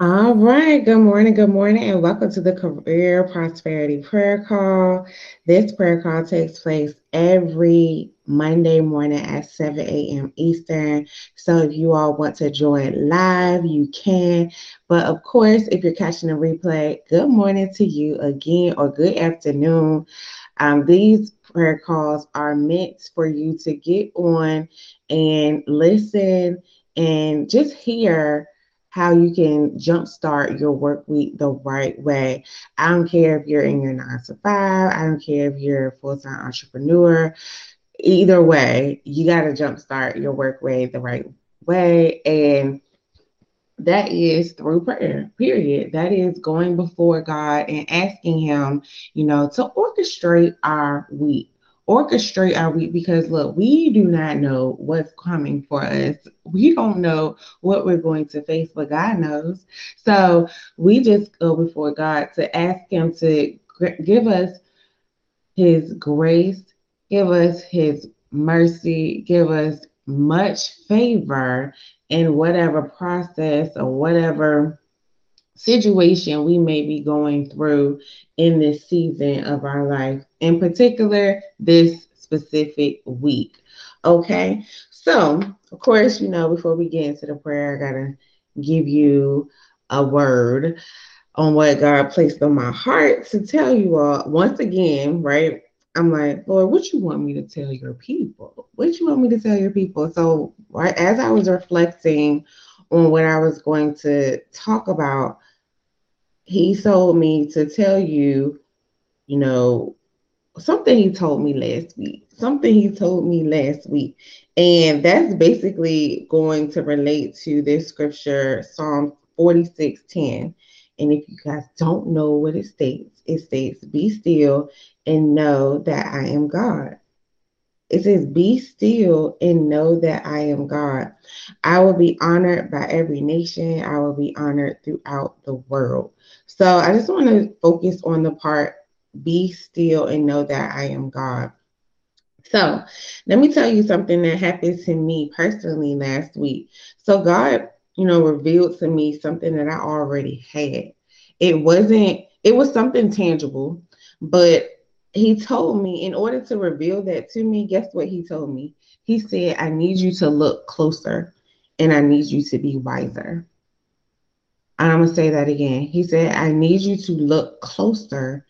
All right. Good morning. Good morning, and welcome to the Career Prosperity Prayer Call. This prayer call takes place every Monday morning at 7 a.m. Eastern. So if you all want to join live, you can. But of course, if you're catching a replay, good morning to you again, or good afternoon. Um, these prayer calls are meant for you to get on and listen and just hear how you can jumpstart your work week the right way. I don't care if you're in your nine to five, I don't care if you're a full time entrepreneur. Either way, you got to jumpstart your work way the right way. And that is through prayer, period. That is going before God and asking Him, you know, to orchestrate our week orchestrate our week because look, we do not know what's coming for us. We don't know what we're going to face, but God knows. So we just go before God to ask Him to give us His grace, give us His mercy, give us much favor in whatever process or whatever situation we may be going through in this season of our life, in particular, this specific week. Okay, so of course, you know, before we get into the prayer, I gotta give you a word on what God placed on my heart to tell you all once again, right? I'm like, Lord, what you want me to tell your people? What you want me to tell your people? So, right as I was reflecting on what I was going to talk about, he told me to tell you, you know, something he told me last week. Something he told me last week. And that's basically going to relate to this scripture, Psalm 46 10. And if you guys don't know what it states, it states, Be still and know that I am God. It says, Be still and know that I am God. I will be honored by every nation, I will be honored throughout the world. So I just want to focus on the part be still and know that I am God. So let me tell you something that happened to me personally last week. So God, you know, revealed to me something that I already had. It wasn't, it was something tangible, but he told me in order to reveal that to me, guess what he told me? He said, I need you to look closer and I need you to be wiser. I'm going to say that again. He said, I need you to look closer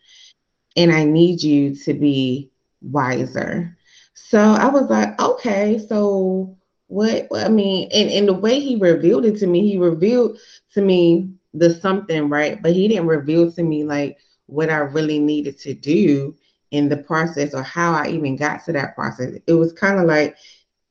and I need you to be wiser. So I was like, okay, so what, I mean, and, and the way he revealed it to me, he revealed to me the something, right? But he didn't reveal to me like what I really needed to do in the process or how I even got to that process. It was kind of like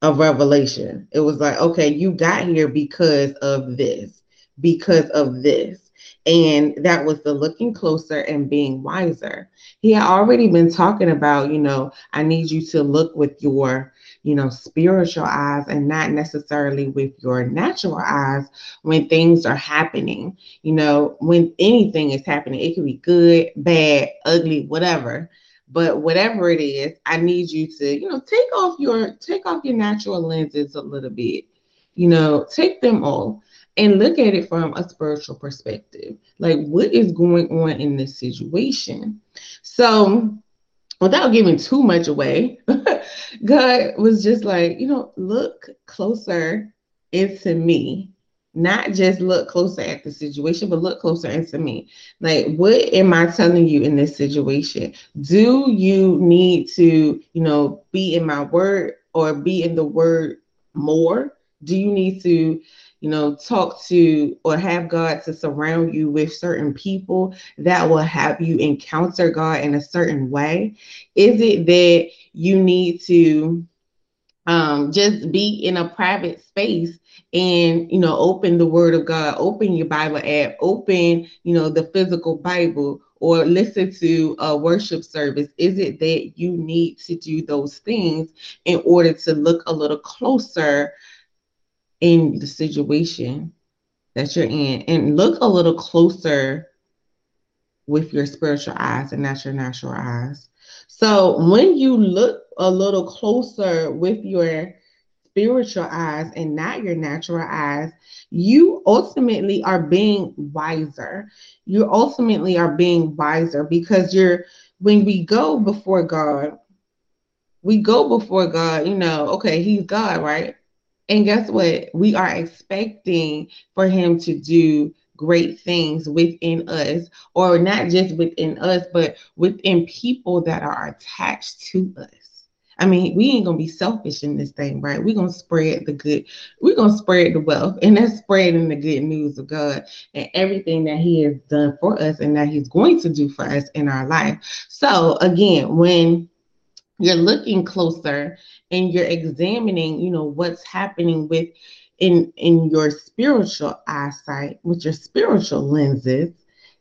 a revelation. It was like, okay, you got here because of this, because of this. And that was the looking closer and being wiser. He had already been talking about, you know, I need you to look with your, you know, spiritual eyes and not necessarily with your natural eyes when things are happening. You know, when anything is happening, it could be good, bad, ugly, whatever but whatever it is i need you to you know take off your take off your natural lenses a little bit. You know take them off and look at it from a spiritual perspective. Like what is going on in this situation? So without giving too much away god was just like you know look closer into me not just look closer at the situation, but look closer into me. Like, what am I telling you in this situation? Do you need to, you know, be in my word or be in the word more? Do you need to, you know, talk to or have God to surround you with certain people that will have you encounter God in a certain way? Is it that you need to um, just be in a private space and you know open the word of god open your bible app open you know the physical bible or listen to a worship service. Is it that you need to do those things in order to look a little closer in the situation that you're in? And look a little closer with your spiritual eyes and not your natural eyes. So when you look a little closer with your spiritual eyes and not your natural eyes, you ultimately are being wiser. You ultimately are being wiser because you're when we go before God, we go before God, you know, okay, he's God, right? And guess what? We are expecting for him to do great things within us, or not just within us, but within people that are attached to us. I mean, we ain't gonna be selfish in this thing, right? We're gonna spread the good, we're gonna spread the wealth, and that's spreading the good news of God and everything that He has done for us and that He's going to do for us in our life. So again, when you're looking closer and you're examining you know what's happening with in in your spiritual eyesight with your spiritual lenses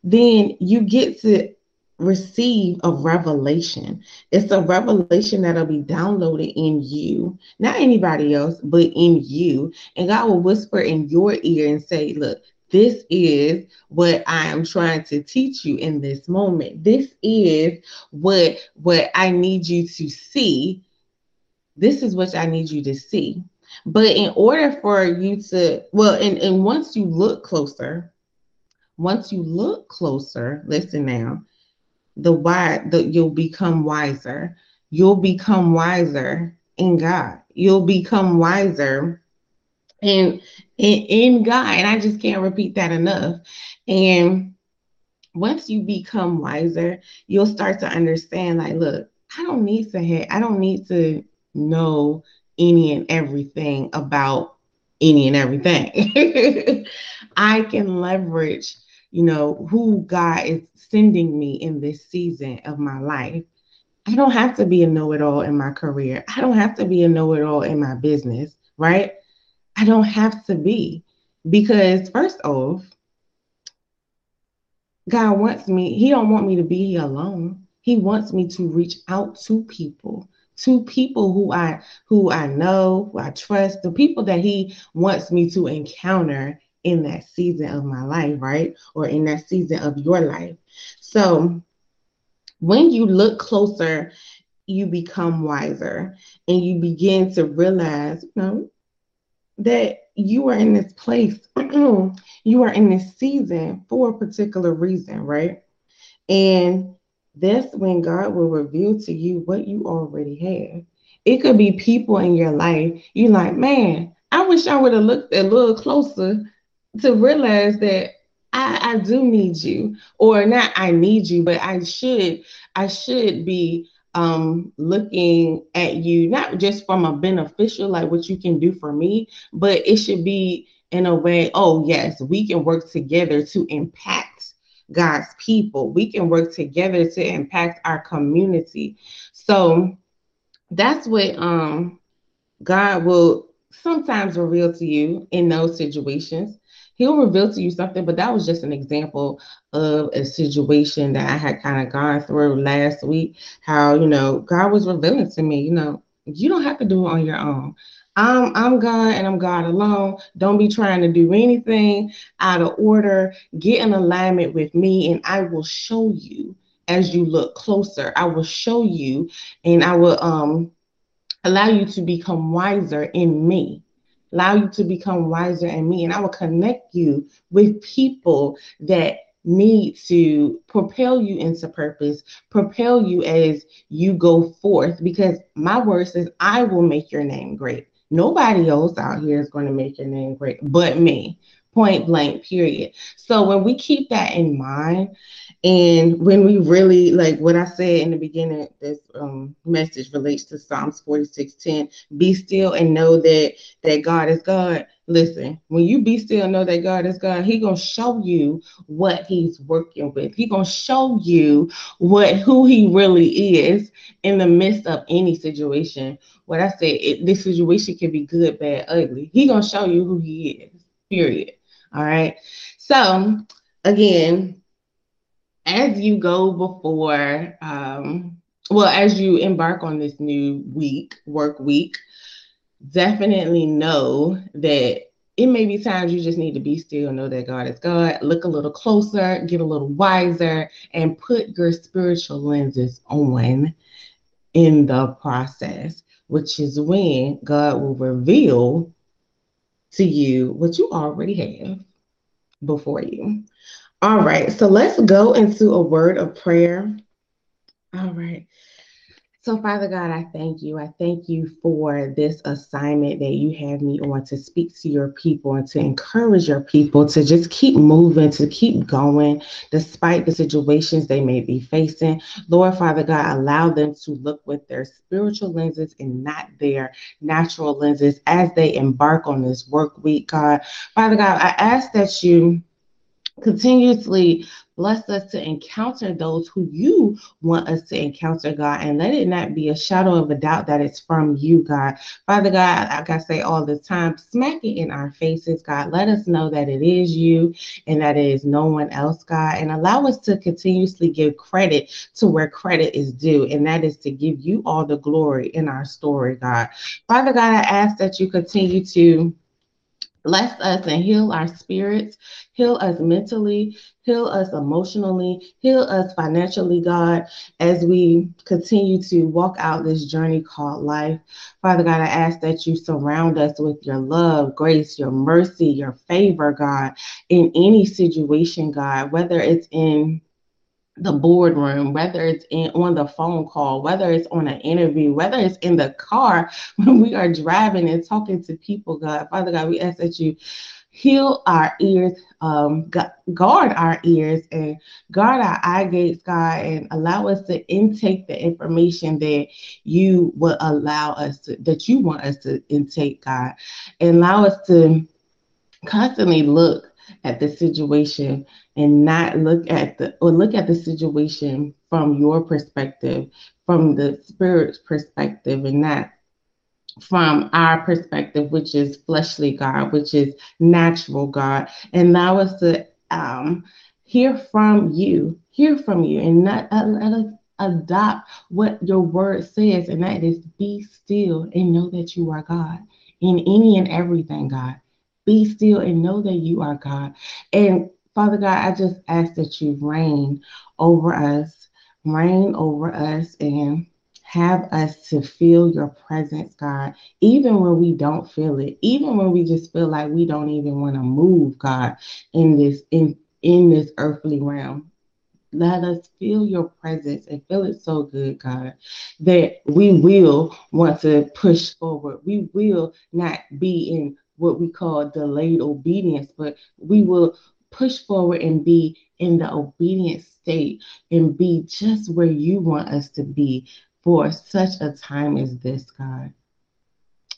then you get to receive a revelation it's a revelation that'll be downloaded in you not anybody else but in you and god will whisper in your ear and say look this is what I am trying to teach you in this moment. This is what what I need you to see. This is what I need you to see. But in order for you to, well, and, and once you look closer, once you look closer, listen now, the why that you'll become wiser. You'll become wiser in God. You'll become wiser and in, in God. And I just can't repeat that enough. And once you become wiser, you'll start to understand like, look, I don't need to have, I don't need to know any and everything about any and everything. I can leverage, you know, who God is sending me in this season of my life. I don't have to be a know it all in my career. I don't have to be a know it all in my business, right? I don't have to be because first off, God wants me, He don't want me to be alone. He wants me to reach out to people, to people who I who I know, who I trust, the people that He wants me to encounter in that season of my life, right? Or in that season of your life. So when you look closer, you become wiser and you begin to realize, you know, that you are in this place, you are in this season for a particular reason, right? And that's when God will reveal to you what you already have. It could be people in your life. You're like, man, I wish I would have looked a little closer to realize that I, I do need you, or not I need you, but I should, I should be um, looking at you, not just from a beneficial, like what you can do for me, but it should be in a way, oh, yes, we can work together to impact God's people. We can work together to impact our community. So that's what um, God will sometimes reveal to you in those situations he'll reveal to you something, but that was just an example of a situation that I had kind of gone through last week. How, you know, God was revealing to me, you know, you don't have to do it on your own. I'm I'm God and I'm God alone. Don't be trying to do anything out of order. Get in alignment with me, and I will show you as you look closer. I will show you, and I will um allow you to become wiser in me allow you to become wiser in me. And I will connect you with people that need to propel you into purpose, propel you as you go forth. Because my word says, I will make your name great. Nobody else out here is going to make your name great but me. Point blank, period. So when we keep that in mind, and when we really like what I said in the beginning, this um, message relates to Psalms 46:10. Be still and know that that God is God. Listen, when you be still and know that God is God, He gonna show you what He's working with. He gonna show you what who He really is in the midst of any situation. What I said, this situation can be good, bad, ugly. He gonna show you who He is. Period. All right. So again, as you go before, um, well, as you embark on this new week, work week, definitely know that it may be times you just need to be still, know that God is God, look a little closer, get a little wiser, and put your spiritual lenses on in the process. which is when God will reveal to you what you already have before you. All right, so let's go into a word of prayer. All right. So, Father God, I thank you. I thank you for this assignment that you have me on to speak to your people and to encourage your people to just keep moving, to keep going, despite the situations they may be facing. Lord, Father God, allow them to look with their spiritual lenses and not their natural lenses as they embark on this work week, God. Father God, I ask that you continuously bless us to encounter those who you want us to encounter, God, and let it not be a shadow of a doubt that it's from you, God. Father God, like I say all the time, smack it in our faces, God. Let us know that it is you and that it is no one else, God, and allow us to continuously give credit to where credit is due, and that is to give you all the glory in our story, God. Father God, I ask that you continue to Bless us and heal our spirits, heal us mentally, heal us emotionally, heal us financially, God, as we continue to walk out this journey called life. Father God, I ask that you surround us with your love, grace, your mercy, your favor, God, in any situation, God, whether it's in the boardroom, whether it's in on the phone call, whether it's on an interview, whether it's in the car when we are driving and talking to people, God, Father God, we ask that you heal our ears, um, guard our ears, and guard our eye gates, God, and allow us to intake the information that you will allow us to, that you want us to intake, God, and allow us to constantly look at the situation and not look at the or look at the situation from your perspective, from the spirit's perspective, and not from our perspective, which is fleshly God, which is natural God, and allow us to um, hear from you, hear from you, and not uh, let us adopt what your word says, and that is be still and know that you are God in any and everything, God. Be still and know that you are God. And Father God, I just ask that you reign over us, reign over us, and have us to feel your presence, God, even when we don't feel it, even when we just feel like we don't even want to move, God, in this in in this earthly realm. Let us feel your presence and feel it so good, God, that we will want to push forward. We will not be in what we call delayed obedience, but we will push forward and be in the obedient state and be just where you want us to be for such a time as this, God.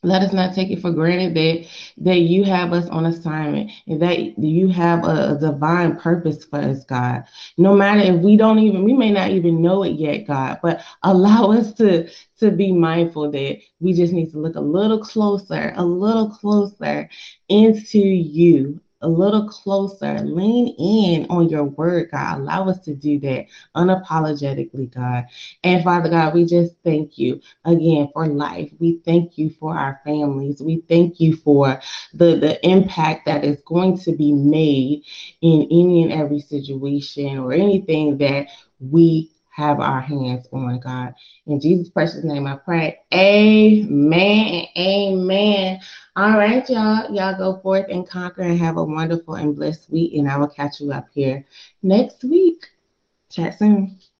Let us not take it for granted that that you have us on assignment and that you have a, a, divine purpose for us, God. No matter if we don't even, we may not even know it yet, God, but allow us to to be mindful that we just need to look a little closer, a little closer into you a little closer. Lean in on your word, God. Allow us to do that unapologetically, God. And Father God, we just thank you again for life. We thank you for our families. We thank you for the, the impact that is going to be made in any and every situation or anything that we have our hands on, God. In Jesus' precious name, I pray. Amen. Amen. All right, y'all. Y'all go forth and conquer and have a wonderful and blessed week. And I will catch you up here next week. Chat soon.